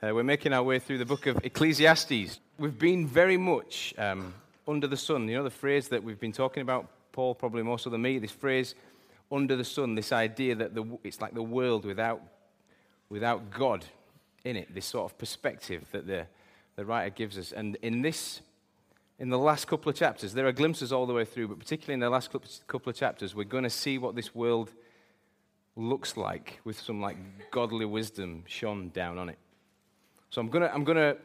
Uh, we're making our way through the book of Ecclesiastes. We've been very much um, under the sun. You know, the phrase that we've been talking about, Paul probably more so than me, this phrase, under the sun, this idea that the, it's like the world without, without God in it, this sort of perspective that the, the writer gives us. And in this, in the last couple of chapters, there are glimpses all the way through, but particularly in the last couple of chapters, we're going to see what this world looks like with some like godly wisdom shone down on it. So I'm going to I'm to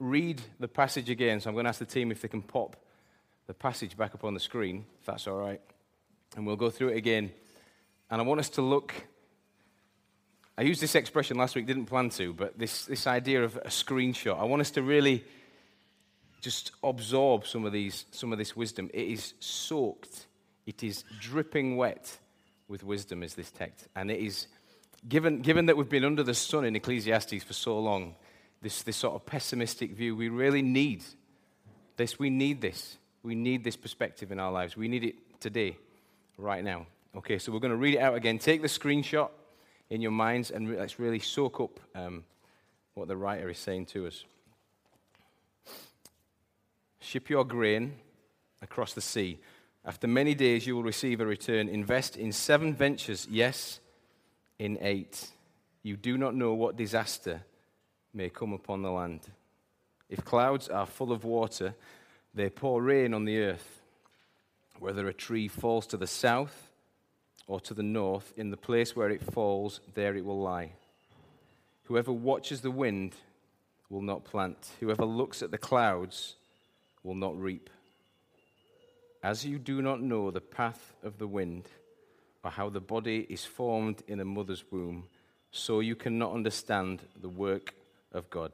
read the passage again. So I'm going to ask the team if they can pop the passage back up on the screen, if that's all right. And we'll go through it again. And I want us to look. I used this expression last week, didn't plan to, but this, this idea of a screenshot. I want us to really just absorb some of, these, some of this wisdom. It is soaked, it is dripping wet with wisdom, is this text. And it is, given, given that we've been under the sun in Ecclesiastes for so long, this, this sort of pessimistic view. We really need this. We need this. We need this perspective in our lives. We need it today, right now. Okay, so we're going to read it out again. Take the screenshot in your minds and let's really soak up um, what the writer is saying to us. Ship your grain across the sea. After many days, you will receive a return. Invest in seven ventures, yes, in eight. You do not know what disaster may come upon the land. If clouds are full of water, they pour rain on the earth. Whether a tree falls to the south or to the north, in the place where it falls, there it will lie. Whoever watches the wind will not plant. Whoever looks at the clouds will not reap. As you do not know the path of the wind, or how the body is formed in a mother's womb, so you cannot understand the work of God,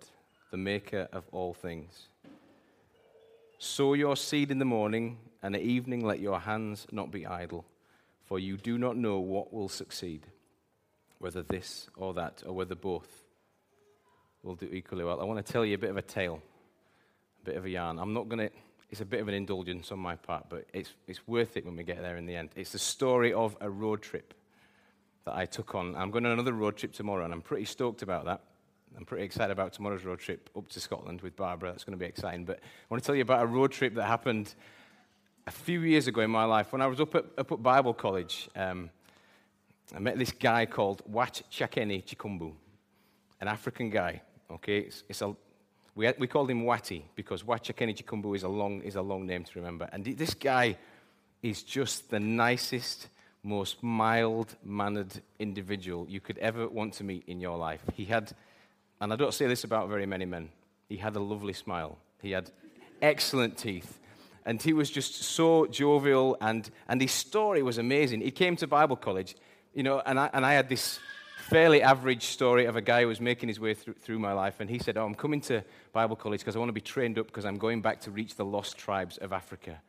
the maker of all things. Sow your seed in the morning, and at evening let your hands not be idle, for you do not know what will succeed, whether this or that, or whether both will do equally well. I want to tell you a bit of a tale, a bit of a yarn. I'm not going to, it's a bit of an indulgence on my part, but it's, it's worth it when we get there in the end. It's the story of a road trip that I took on. I'm going on another road trip tomorrow, and I'm pretty stoked about that. I'm pretty excited about tomorrow's road trip up to Scotland with Barbara. That's going to be exciting. But I want to tell you about a road trip that happened a few years ago in my life when I was up at, up at Bible College. Um, I met this guy called Wat Chakeni Chikumbu, an African guy. Okay, it's, it's a, we, we called him Watty because Wat Chakeni Chikumbu is a long is a long name to remember. And this guy is just the nicest, most mild mannered individual you could ever want to meet in your life. He had and I don't say this about very many men. He had a lovely smile, he had excellent teeth. And he was just so jovial, and, and his story was amazing. He came to Bible college, you know, and I, and I had this fairly average story of a guy who was making his way through, through my life. And he said, Oh, I'm coming to Bible college because I want to be trained up because I'm going back to reach the lost tribes of Africa.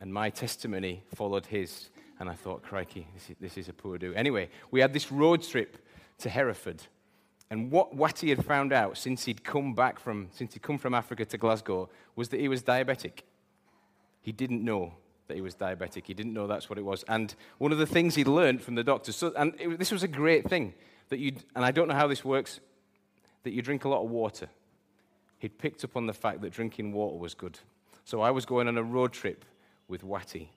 And my testimony followed his. And I thought, crikey, this is, this is a poor do. Anyway, we had this road trip to Hereford. And what Watty had found out since he'd come back from, since he'd come from Africa to Glasgow was that he was diabetic. He didn't know that he was diabetic. He didn't know that's what it was. And one of the things he learned from the doctors, so, and it, this was a great thing, that you and I don't know how this works, that you drink a lot of water. He'd picked up on the fact that drinking water was good. So I was going on a road trip with Watty,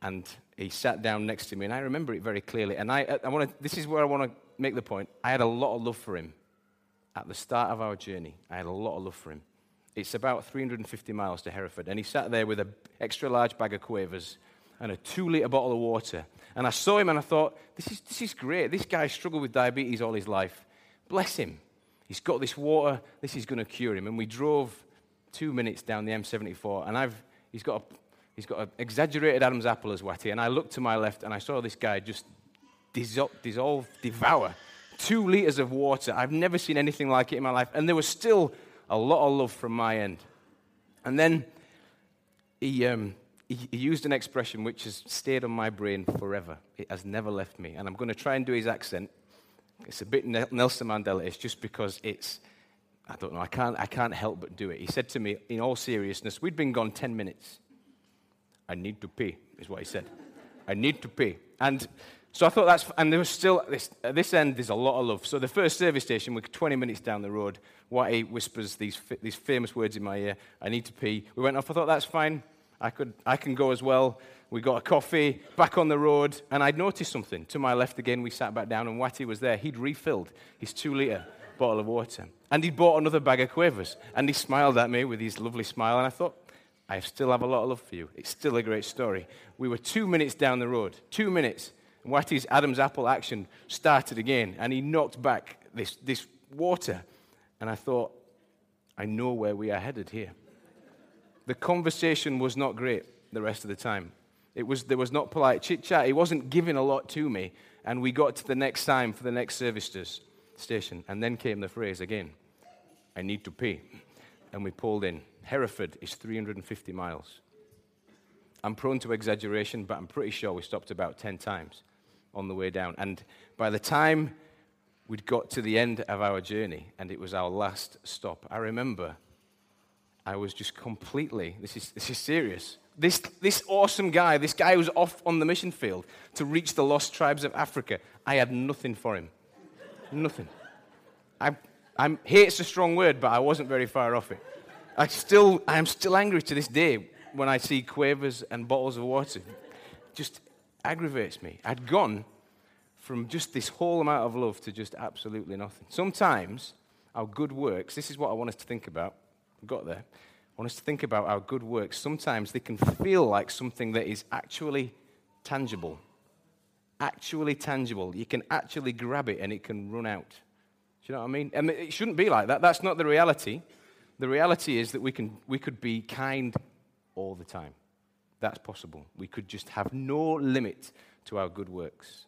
and he sat down next to me, and I remember it very clearly. And I, I want to, this is where I want to make the point, I had a lot of love for him at the start of our journey. I had a lot of love for him. It's about 350 miles to Hereford, and he sat there with an extra large bag of quavers and a two litre bottle of water. And I saw him and I thought, this is, this is great. This guy struggled with diabetes all his life. Bless him. He's got this water. This is going to cure him. And we drove two minutes down the M74, and I've, he's got he's got an exaggerated Adam's apple as Watty. And I looked to my left and I saw this guy just dissolve, devour two liters of water. I've never seen anything like it in my life. And there was still a lot of love from my end. And then he, um, he, he used an expression which has stayed on my brain forever. It has never left me. And I'm going to try and do his accent. It's a bit Nelson Mandela. It's just because it's, I don't know, I can't, I can't help but do it. He said to me, in all seriousness, we'd been gone 10 minutes. I need to pay, is what he said. I need to pay. And So I thought that's, and there was still, this, at this end, there's a lot of love. So the first service station, we're 20 minutes down the road. Watty whispers these, these famous words in my ear I need to pee. We went off, I thought that's fine. I, could, I can go as well. We got a coffee, back on the road, and I'd noticed something. To my left again, we sat back down, and Watty was there. He'd refilled his two litre bottle of water. And he'd bought another bag of quavers. And he smiled at me with his lovely smile, and I thought, I still have a lot of love for you. It's still a great story. We were two minutes down the road, two minutes and Watty's Adam's apple action started again, and he knocked back this, this water. And I thought, I know where we are headed here. The conversation was not great the rest of the time. It was, there was not polite chit chat. He wasn't giving a lot to me. And we got to the next time for the next service station. And then came the phrase again I need to pee. And we pulled in. Hereford is 350 miles. I'm prone to exaggeration, but I'm pretty sure we stopped about 10 times on the way down. And by the time we'd got to the end of our journey and it was our last stop, I remember I was just completely, this is, this is serious. This, this awesome guy, this guy was off on the mission field to reach the lost tribes of Africa, I had nothing for him. nothing. I, I'm, hate's a strong word, but I wasn't very far off it. I still, I am still angry to this day when I see quavers and bottles of water. Just aggravates me. I'd gone from just this whole amount of love to just absolutely nothing. Sometimes our good works, this is what I want us to think about. We got there. I want us to think about our good works. Sometimes they can feel like something that is actually tangible. Actually tangible. You can actually grab it and it can run out. Do you know what I mean? And it shouldn't be like that. That's not the reality. The reality is that we, can, we could be kind all the time. That's possible. We could just have no limit to our good works.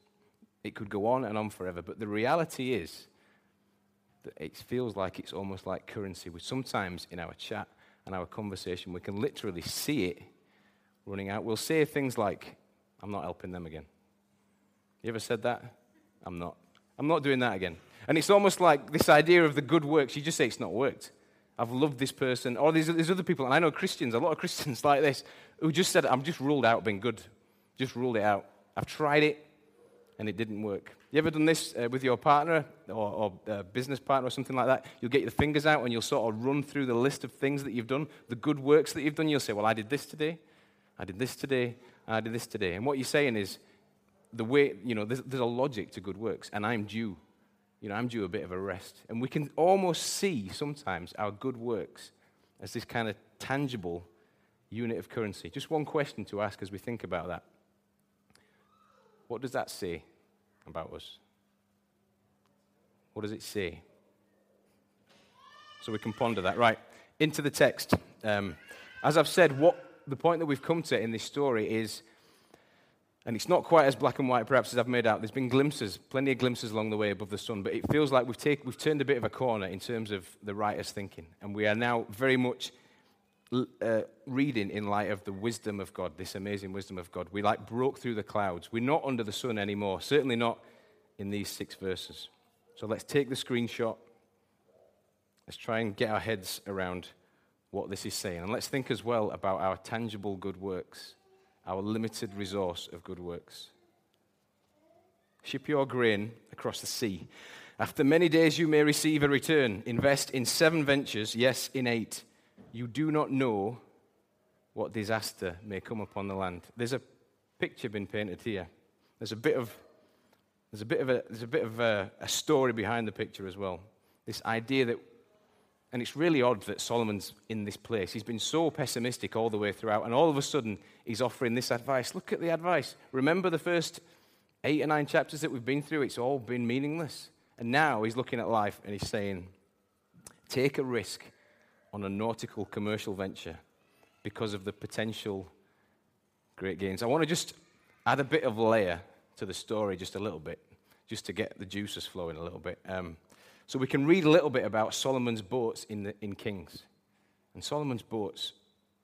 It could go on and on forever. But the reality is that it feels like it's almost like currency. We sometimes, in our chat and our conversation, we can literally see it running out. We'll say things like, I'm not helping them again. You ever said that? I'm not. I'm not doing that again. And it's almost like this idea of the good works. You just say it's not worked. I've loved this person. Or there's, there's other people, and I know Christians, a lot of Christians like this, who just said, I'm just ruled out being good. Just ruled it out. I've tried it, and it didn't work. You ever done this uh, with your partner or, or business partner or something like that? You'll get your fingers out and you'll sort of run through the list of things that you've done, the good works that you've done. You'll say, Well, I did this today, I did this today, I did this today. And what you're saying is, the way, you know, there's, there's a logic to good works, and I'm due you know, I'm due a bit of a rest. And we can almost see sometimes our good works as this kind of tangible unit of currency. Just one question to ask as we think about that. What does that say about us? What does it say? So we can ponder that. Right, into the text. Um, as I've said, what the point that we've come to in this story is and it's not quite as black and white, perhaps, as I've made out. There's been glimpses, plenty of glimpses along the way above the sun, but it feels like we've, take, we've turned a bit of a corner in terms of the writer's thinking. And we are now very much uh, reading in light of the wisdom of God, this amazing wisdom of God. We like broke through the clouds. We're not under the sun anymore, certainly not in these six verses. So let's take the screenshot. Let's try and get our heads around what this is saying. And let's think as well about our tangible good works our limited resource of good works. Ship your grain across the sea. After many days, you may receive a return. Invest in seven ventures, yes, in eight. You do not know what disaster may come upon the land. There's a picture been painted here. There's a bit of, there's a, bit of, a, there's a, bit of a, a story behind the picture as well. This idea that and it's really odd that Solomon's in this place. He's been so pessimistic all the way throughout, and all of a sudden he's offering this advice. Look at the advice. Remember the first eight or nine chapters that we've been through? It's all been meaningless. And now he's looking at life and he's saying, take a risk on a nautical commercial venture because of the potential great gains. I want to just add a bit of layer to the story, just a little bit, just to get the juices flowing a little bit. Um, so we can read a little bit about Solomon's boats in, the, in Kings. And Solomon's boats,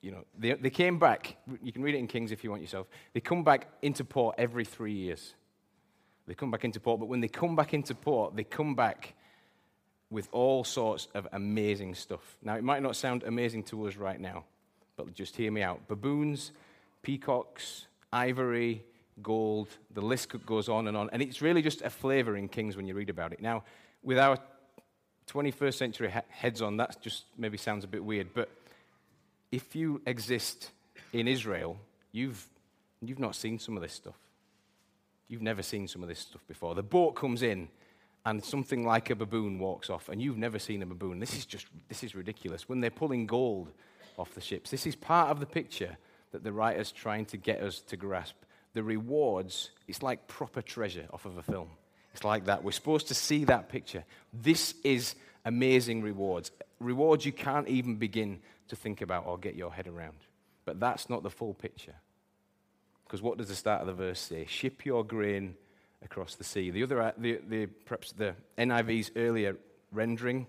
you know, they, they came back. You can read it in Kings if you want yourself. They come back into port every three years. They come back into port, but when they come back into port, they come back with all sorts of amazing stuff. Now, it might not sound amazing to us right now, but just hear me out. Baboons, peacocks, ivory, gold. The list goes on and on. And it's really just a flavor in Kings when you read about it. Now, with our 21st century heads on, that just maybe sounds a bit weird. But if you exist in Israel, you've, you've not seen some of this stuff. You've never seen some of this stuff before. The boat comes in and something like a baboon walks off, and you've never seen a baboon. This is just this is ridiculous. When they're pulling gold off the ships, this is part of the picture that the writer's trying to get us to grasp. The rewards, it's like proper treasure off of a film. It's like that. We're supposed to see that picture. This is amazing rewards. Rewards you can't even begin to think about or get your head around. But that's not the full picture. Because what does the start of the verse say? Ship your grain across the sea. The other, uh, the, the, perhaps the NIV's earlier rendering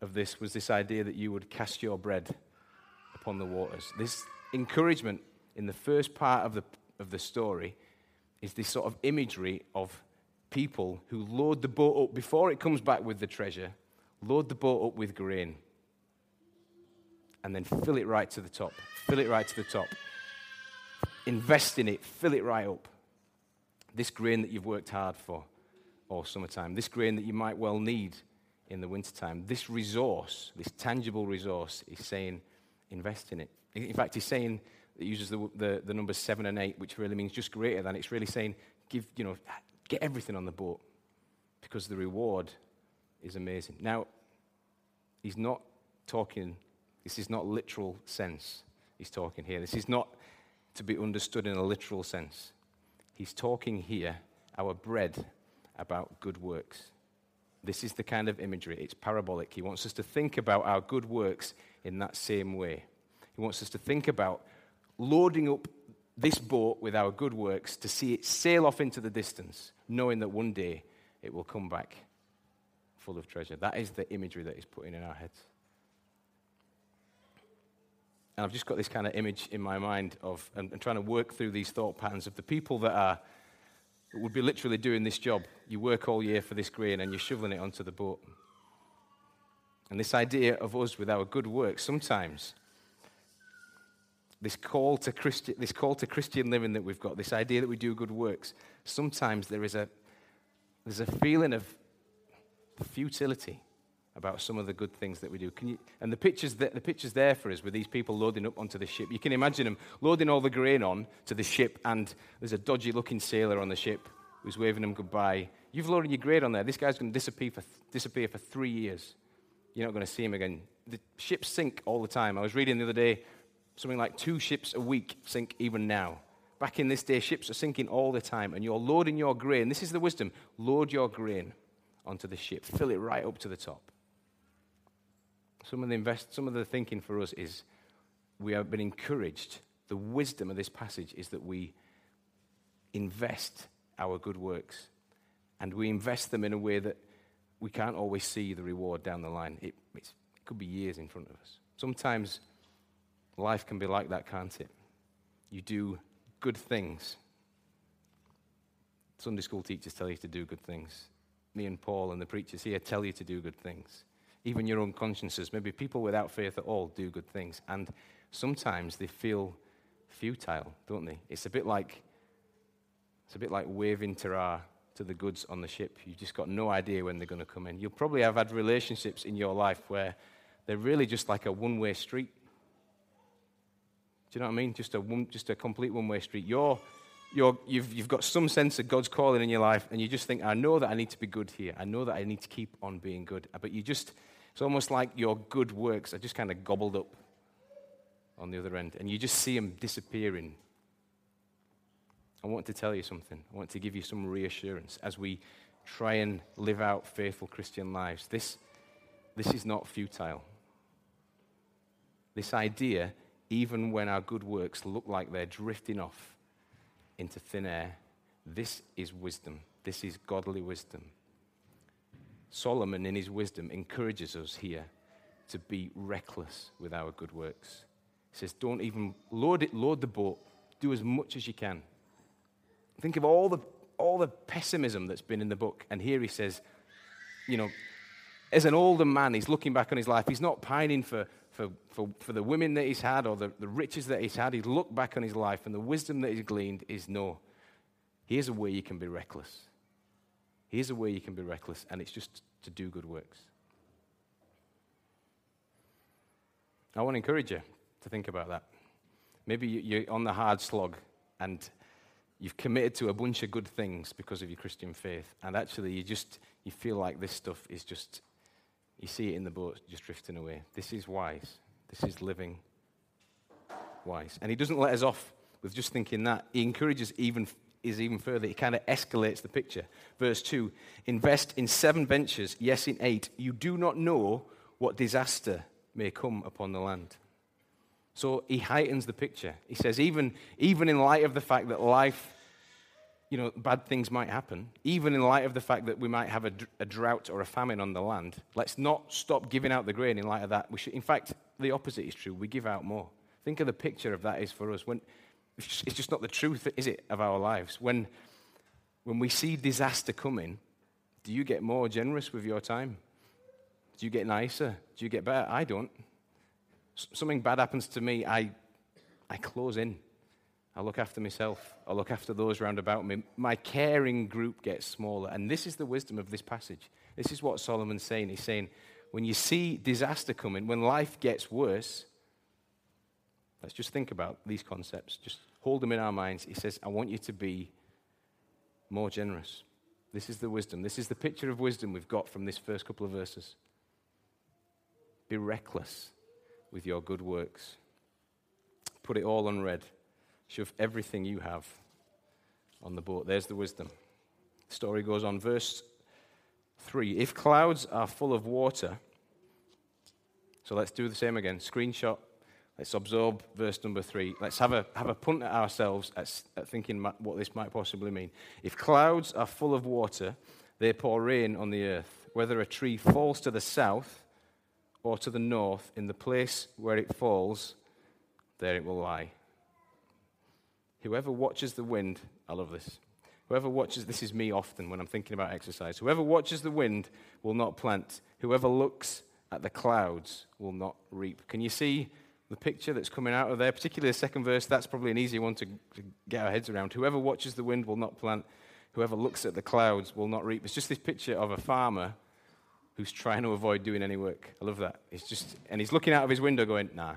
of this was this idea that you would cast your bread upon the waters. This encouragement in the first part of the, of the story is this sort of imagery of people who load the boat up before it comes back with the treasure, load the boat up with grain, and then fill it right to the top. Fill it right to the top. Invest in it, fill it right up this grain that you've worked hard for all summertime, this grain that you might well need in the wintertime, this resource, this tangible resource, is saying, invest in it. In fact, he's saying, it uses the, the, the numbers seven and eight, which really means just greater than. It's really saying, give, you know, get everything on the boat because the reward is amazing. Now, he's not talking, this is not literal sense he's talking here. This is not to be understood in a literal sense he's talking here, our bread, about good works. This is the kind of imagery, it's parabolic. He wants us to think about our good works in that same way. He wants us to think about loading up this boat with our good works to see it sail off into the distance, knowing that one day it will come back full of treasure. That is the imagery that he's putting in our heads. And I've just got this kind of image in my mind of, and, and trying to work through these thought patterns of the people that are, that would be literally doing this job. You work all year for this grain and you're shoveling it onto the boat. And this idea of us with our good works, sometimes this call to Christi- this call to Christian living that we've got, this idea that we do good works, sometimes there is a there's a feeling of futility about some of the good things that we do. You, and the picture's, the, the picture's there for us with these people loading up onto the ship. You can imagine them loading all the grain on to the ship, and there's a dodgy looking sailor on the ship who's waving them goodbye. You've loaded your grain on there. This guy's going to disappear for, disappear for three years. You're not going to see him again. The ships sink all the time. I was reading the other day something like two ships a week sink even now. Back in this day, ships are sinking all the time, and you're loading your grain. This is the wisdom load your grain onto the ship, fill it right up to the top. Some of the, invest, some of the thinking for us is we have been encouraged. The wisdom of this passage is that we invest our good works and we invest them in a way that we can't always see the reward down the line. It, it could be years in front of us. Sometimes life can be like that, can't it? You do good things. Sunday school teachers tell you to do good things. Me and Paul and the preachers here tell you to do good things even your own consciences. Maybe people without faith at all do good things. And sometimes they feel futile, don't they? It's a bit like it's a bit like waving Torah to the goods on the ship. You've just got no idea when they're going to come in. You'll probably have had relationships in your life where they're really just like a one-way street. You know what I mean? Just a, one, just a complete one-way street. You're, you're, you've, you've got some sense of God's calling in your life, and you just think, I know that I need to be good here. I know that I need to keep on being good. But you just, it's almost like your good works are just kind of gobbled up on the other end, and you just see them disappearing. I want to tell you something. I want to give you some reassurance as we try and live out faithful Christian lives. This, this is not futile. This idea, even when our good works look like they're drifting off into thin air, this is wisdom. This is godly wisdom. Solomon, in his wisdom, encourages us here to be reckless with our good works. He says, Don't even load it, load the boat, do as much as you can. Think of all the, all the pessimism that's been in the book. And here he says, You know, as an older man, he's looking back on his life. He's not pining for, for, for, for the women that he's had or the, the riches that he's had. He's looked back on his life, and the wisdom that he's gleaned is no. Here's a way you can be reckless. Here's a way you can be reckless, and it's just to do good works. I want to encourage you to think about that. Maybe you're on the hard slog and you've committed to a bunch of good things because of your Christian faith, and actually you just you feel like this stuff is just you see it in the boat just drifting away. This is wise. This is living wise. And he doesn't let us off with just thinking that. He encourages even is even further. He kind of escalates the picture. Verse 2 Invest in seven ventures, yes, in eight. You do not know what disaster may come upon the land. So he heightens the picture. He says, even, even in light of the fact that life, you know, bad things might happen, even in light of the fact that we might have a, a drought or a famine on the land, let's not stop giving out the grain in light of that. We should, in fact, the opposite is true. We give out more. Think of the picture of that is for us. When, it's just not the truth, is it, of our lives? When, when we see disaster coming, do you get more generous with your time? Do you get nicer? Do you get better? I don't. S- something bad happens to me, I, I close in. I look after myself. I look after those round about me. My caring group gets smaller. And this is the wisdom of this passage. This is what Solomon's saying. He's saying, when you see disaster coming, when life gets worse, let's just think about these concepts. Just hold them in our minds. He says, I want you to be more generous. This is the wisdom. This is the picture of wisdom we've got from this first couple of verses. Be reckless with your good works. Put it all on red. Shove everything you have on the boat. There's the wisdom. The story goes on. Verse 3 If clouds are full of water, so let's do the same again. Screenshot. Let's absorb verse number three. Let's have a, have a punt at ourselves at, at thinking what this might possibly mean. If clouds are full of water, they pour rain on the earth. Whether a tree falls to the south or to the north, in the place where it falls, there it will lie. Whoever watches the wind, I love this. Whoever watches, this is me often when I'm thinking about exercise. Whoever watches the wind will not plant. Whoever looks at the clouds will not reap. Can you see the picture that's coming out of there? Particularly the second verse, that's probably an easy one to, to get our heads around. Whoever watches the wind will not plant. Whoever looks at the clouds will not reap. It's just this picture of a farmer who's trying to avoid doing any work. I love that. It's just, and he's looking out of his window going, nah,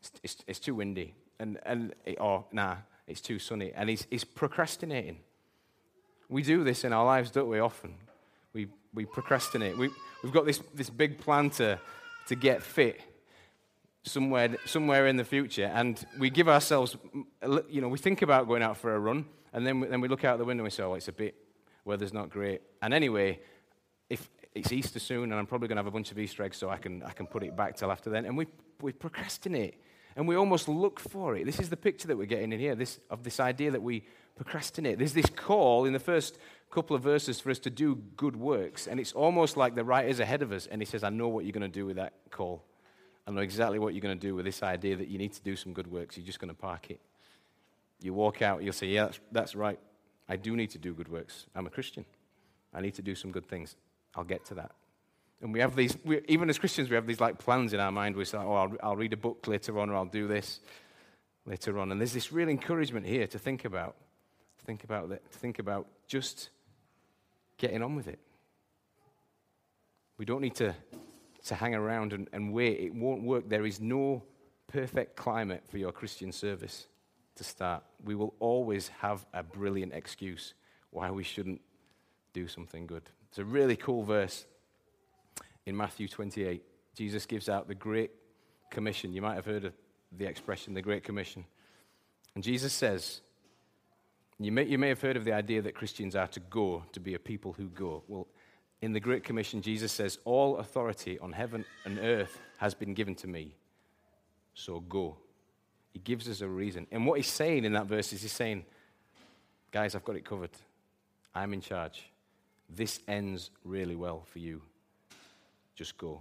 it's, it's, it's too windy. And, and, or, oh, nah, it's too sunny. And he's, he's procrastinating. We do this in our lives, don't we, often? We, we procrastinate. We, we've got this, this big plan to, to get fit somewhere, somewhere in the future, and we give ourselves, you know, we think about going out for a run, and then we, then we look out the window and we say, oh, it's a bit, weather's not great. And anyway, if, it's Easter soon, and I'm probably going to have a bunch of Easter eggs so I can, I can put it back till after then. And we, we procrastinate, and we almost look for it. This is the picture that we're getting in here this, of this idea that we procrastinate. There's this call in the first couple of verses for us to do good works, and it's almost like the writer's ahead of us, and he says, I know what you're going to do with that call. I know exactly what you're going to do with this idea that you need to do some good works. You're just going to park it. You walk out, you'll say, Yeah, that's, that's right. I do need to do good works. I'm a Christian. I need to do some good things. I'll get to that. And we have these, we, even as Christians, we have these like plans in our mind. We say, oh, I'll, I'll read a book later on, or I'll do this later on. And there's this real encouragement here to think about, to think about that, to think about just getting on with it. We don't need to, to hang around and, and wait. It won't work. There is no perfect climate for your Christian service to start. We will always have a brilliant excuse why we shouldn't do something good. It's a really cool verse in Matthew 28. Jesus gives out the Great Commission. You might have heard of the expression, the Great Commission. And Jesus says, you may, you may have heard of the idea that Christians are to go, to be a people who go. Well, in the Great Commission, Jesus says, All authority on heaven and earth has been given to me. So go. He gives us a reason. And what he's saying in that verse is he's saying, Guys, I've got it covered. I'm in charge this ends really well for you. Just go.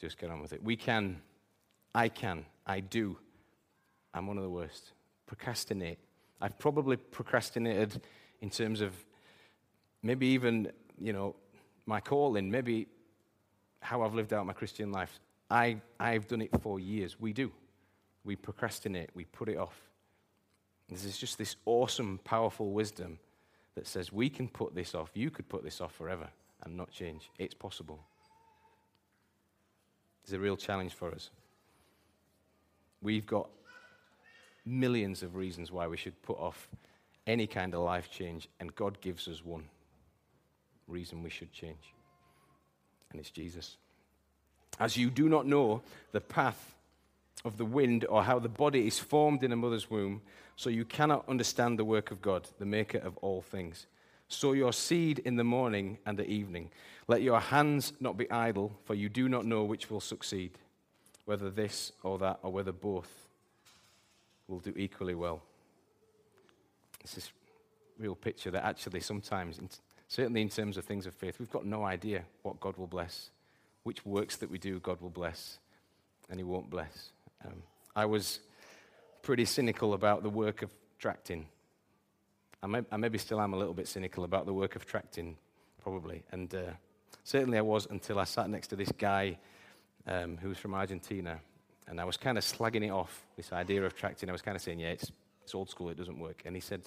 Just get on with it. We can, I can, I do. I'm one of the worst. Procrastinate. I've probably procrastinated in terms of maybe even, you know, my calling, maybe how I've lived out my Christian life. I, I've done it for years. We do. We procrastinate, we put it off. There's just this awesome, powerful wisdom that says we can put this off. You could put this off forever and not change. It's possible. It's a real challenge for us. We've got millions of reasons why we should put off any kind of life change, and God gives us one reason we should change, and it's Jesus. As you do not know the path of the wind or how the body is formed in a mother's womb, so you cannot understand the work of God, the maker of all things. Sow your seed in the morning and the evening. Let your hands not be idle, for you do not know which will succeed, whether this or that, or whether both will do equally well. It's this real picture that actually sometimes, certainly in terms of things of faith, we've got no idea what God will bless, which works that we do God will bless, and He won't bless. Um, I was pretty cynical about the work of tracting. I, may, I maybe still am a little bit cynical about the work of tracting, probably. And uh, certainly I was until I sat next to this guy um, who was from Argentina. And I was kind of slagging it off, this idea of tracting. I was kind of saying, yeah, it's, it's old school, it doesn't work. And he said,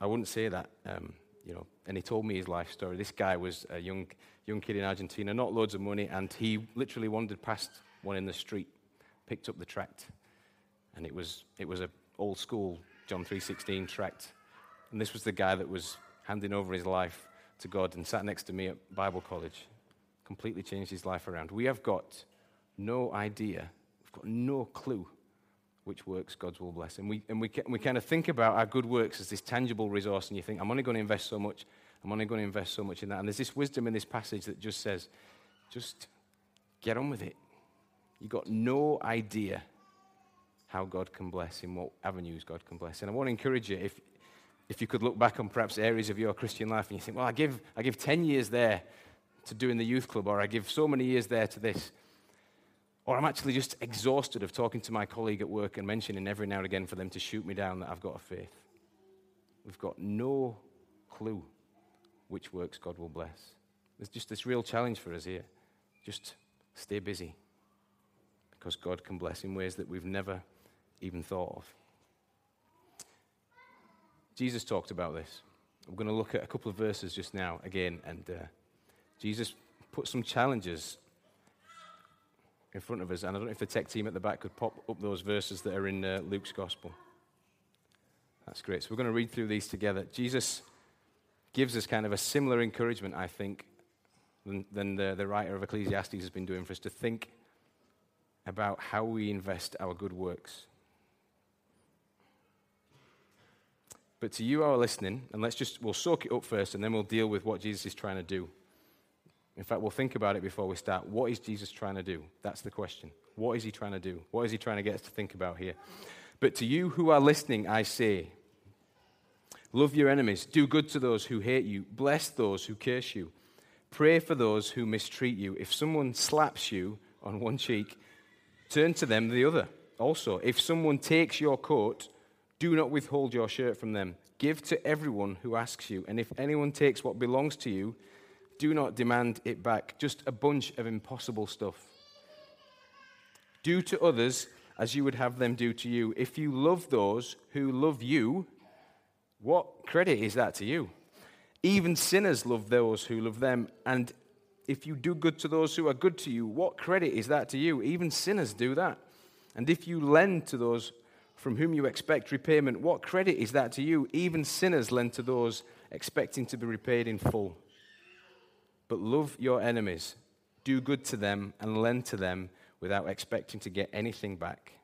I wouldn't say that. Um, you know, and he told me his life story. This guy was a young, young kid in Argentina, not loads of money, and he literally wandered past one in the street, picked up the tract, and it was, it was a old school John 3.16 tract. And this was the guy that was handing over his life to God and sat next to me at Bible college. Completely changed his life around. We have got no idea, we've got no clue which works God will bless. And we, and we, we kind of think about our good works as this tangible resource, and you think, I'm only going to invest so much, I'm only going to invest so much in that. And there's this wisdom in this passage that just says, just get on with it. You've got no idea how God can bless, in what avenues God can bless. And I want to encourage you, if, if you could look back on perhaps areas of your Christian life and you think, well, I give, I give 10 years there to doing the youth club, or I give so many years there to this. Or I'm actually just exhausted of talking to my colleague at work and mentioning every now and again for them to shoot me down that I've got a faith. We've got no clue which works God will bless. There's just this real challenge for us here. Just stay busy because God can bless in ways that we've never even thought of. Jesus talked about this. We're going to look at a couple of verses just now again, and uh, Jesus put some challenges in front of us. And I don't know if the tech team at the back could pop up those verses that are in uh, Luke's gospel. That's great. So we're going to read through these together. Jesus gives us kind of a similar encouragement, I think, than, than the, the writer of Ecclesiastes has been doing for us to think about how we invest our good works. But to you who are listening, and let's just, we'll soak it up first and then we'll deal with what Jesus is trying to do. In fact, we'll think about it before we start. What is Jesus trying to do? That's the question. What is he trying to do? What is he trying to get us to think about here? But to you who are listening, I say, love your enemies, do good to those who hate you, bless those who curse you, pray for those who mistreat you. If someone slaps you on one cheek, turn to them the other. Also, if someone takes your coat, do not withhold your shirt from them. Give to everyone who asks you. And if anyone takes what belongs to you, do not demand it back. Just a bunch of impossible stuff. Do to others as you would have them do to you. If you love those who love you, what credit is that to you? Even sinners love those who love them. And if you do good to those who are good to you, what credit is that to you? Even sinners do that. And if you lend to those from whom you expect repayment, what credit is that to you? Even sinners lend to those expecting to be repaid in full. But love your enemies, do good to them, and lend to them without expecting to get anything back.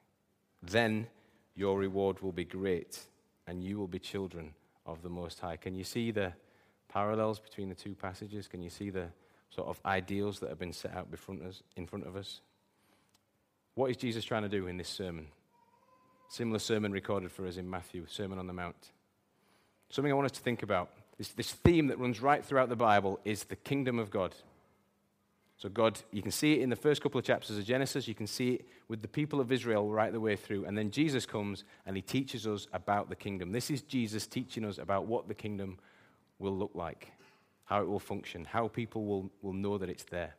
Then your reward will be great, and you will be children of the Most High. Can you see the parallels between the two passages? Can you see the sort of ideals that have been set out in front of us? What is Jesus trying to do in this sermon? Similar sermon recorded for us in Matthew, Sermon on the Mount. Something I want us to think about. This, this theme that runs right throughout the Bible is the kingdom of God. So, God, you can see it in the first couple of chapters of Genesis. You can see it with the people of Israel right the way through. And then Jesus comes and he teaches us about the kingdom. This is Jesus teaching us about what the kingdom will look like, how it will function, how people will, will know that it's there.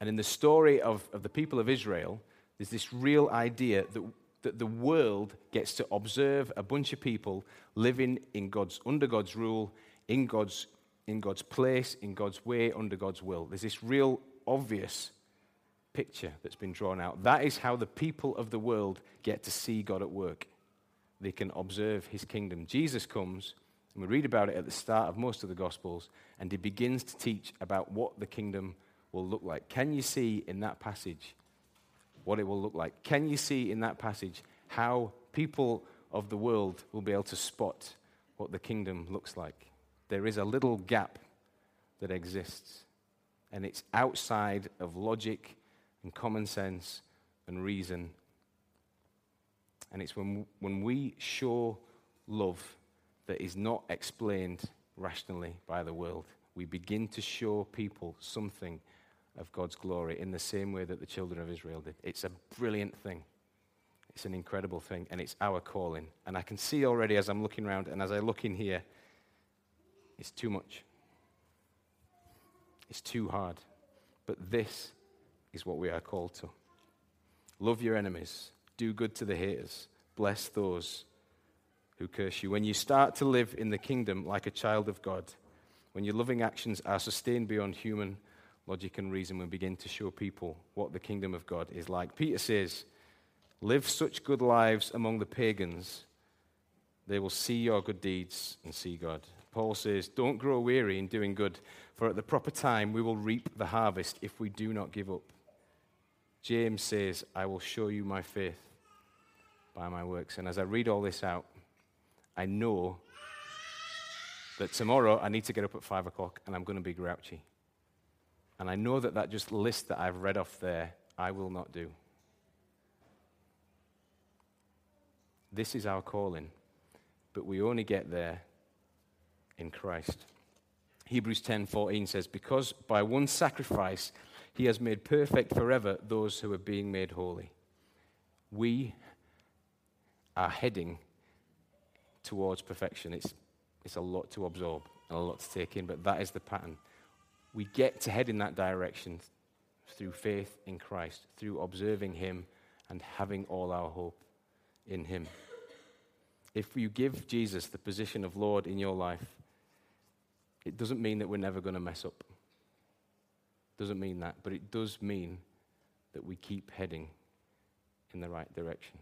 And in the story of, of the people of Israel, there's this real idea that that the world gets to observe a bunch of people living in God's, under God's rule, in God's, in God's place, in God's way, under God's will. There's this real obvious picture that's been drawn out. That is how the people of the world get to see God at work. They can observe his kingdom. Jesus comes, and we read about it at the start of most of the Gospels, and he begins to teach about what the kingdom will look like. Can you see in that passage what it will look like? Can you see in that passage how people of the world will be able to spot what the kingdom looks like? There is a little gap that exists, and it's outside of logic and common sense and reason. And it's when, when we show love that is not explained rationally by the world, we begin to show people something of God's glory in the same way that the children of Israel did. It's a brilliant thing. It's an incredible thing, and it's our calling. And I can see already as I'm looking around and as I look in here, it's too much. It's too hard. But this is what we are called to. Love your enemies, do good to the haters, bless those who curse you. When you start to live in the kingdom like a child of God, when your loving actions are sustained beyond human logic and reason, we begin to show people what the kingdom of God is like. Peter says, Live such good lives among the pagans, they will see your good deeds and see God. Paul says, Don't grow weary in doing good, for at the proper time we will reap the harvest if we do not give up. James says, I will show you my faith by my works. And as I read all this out, I know that tomorrow I need to get up at five o'clock and I'm going to be grouchy. And I know that that just list that I've read off there, I will not do. This is our calling, but we only get there in Christ. Hebrews 10:14 says, "Because by one sacrifice he has made perfect forever those who are being made holy. We are heading towards perfection. It's, it's a lot to absorb and a lot to take in, but that is the pattern. We get to head in that direction through faith in Christ, through observing Him and having all our hope in Him. If you give Jesus the position of Lord in your life, it doesn't mean that we're never going to mess up. Doesn't mean that, but it does mean that we keep heading in the right direction.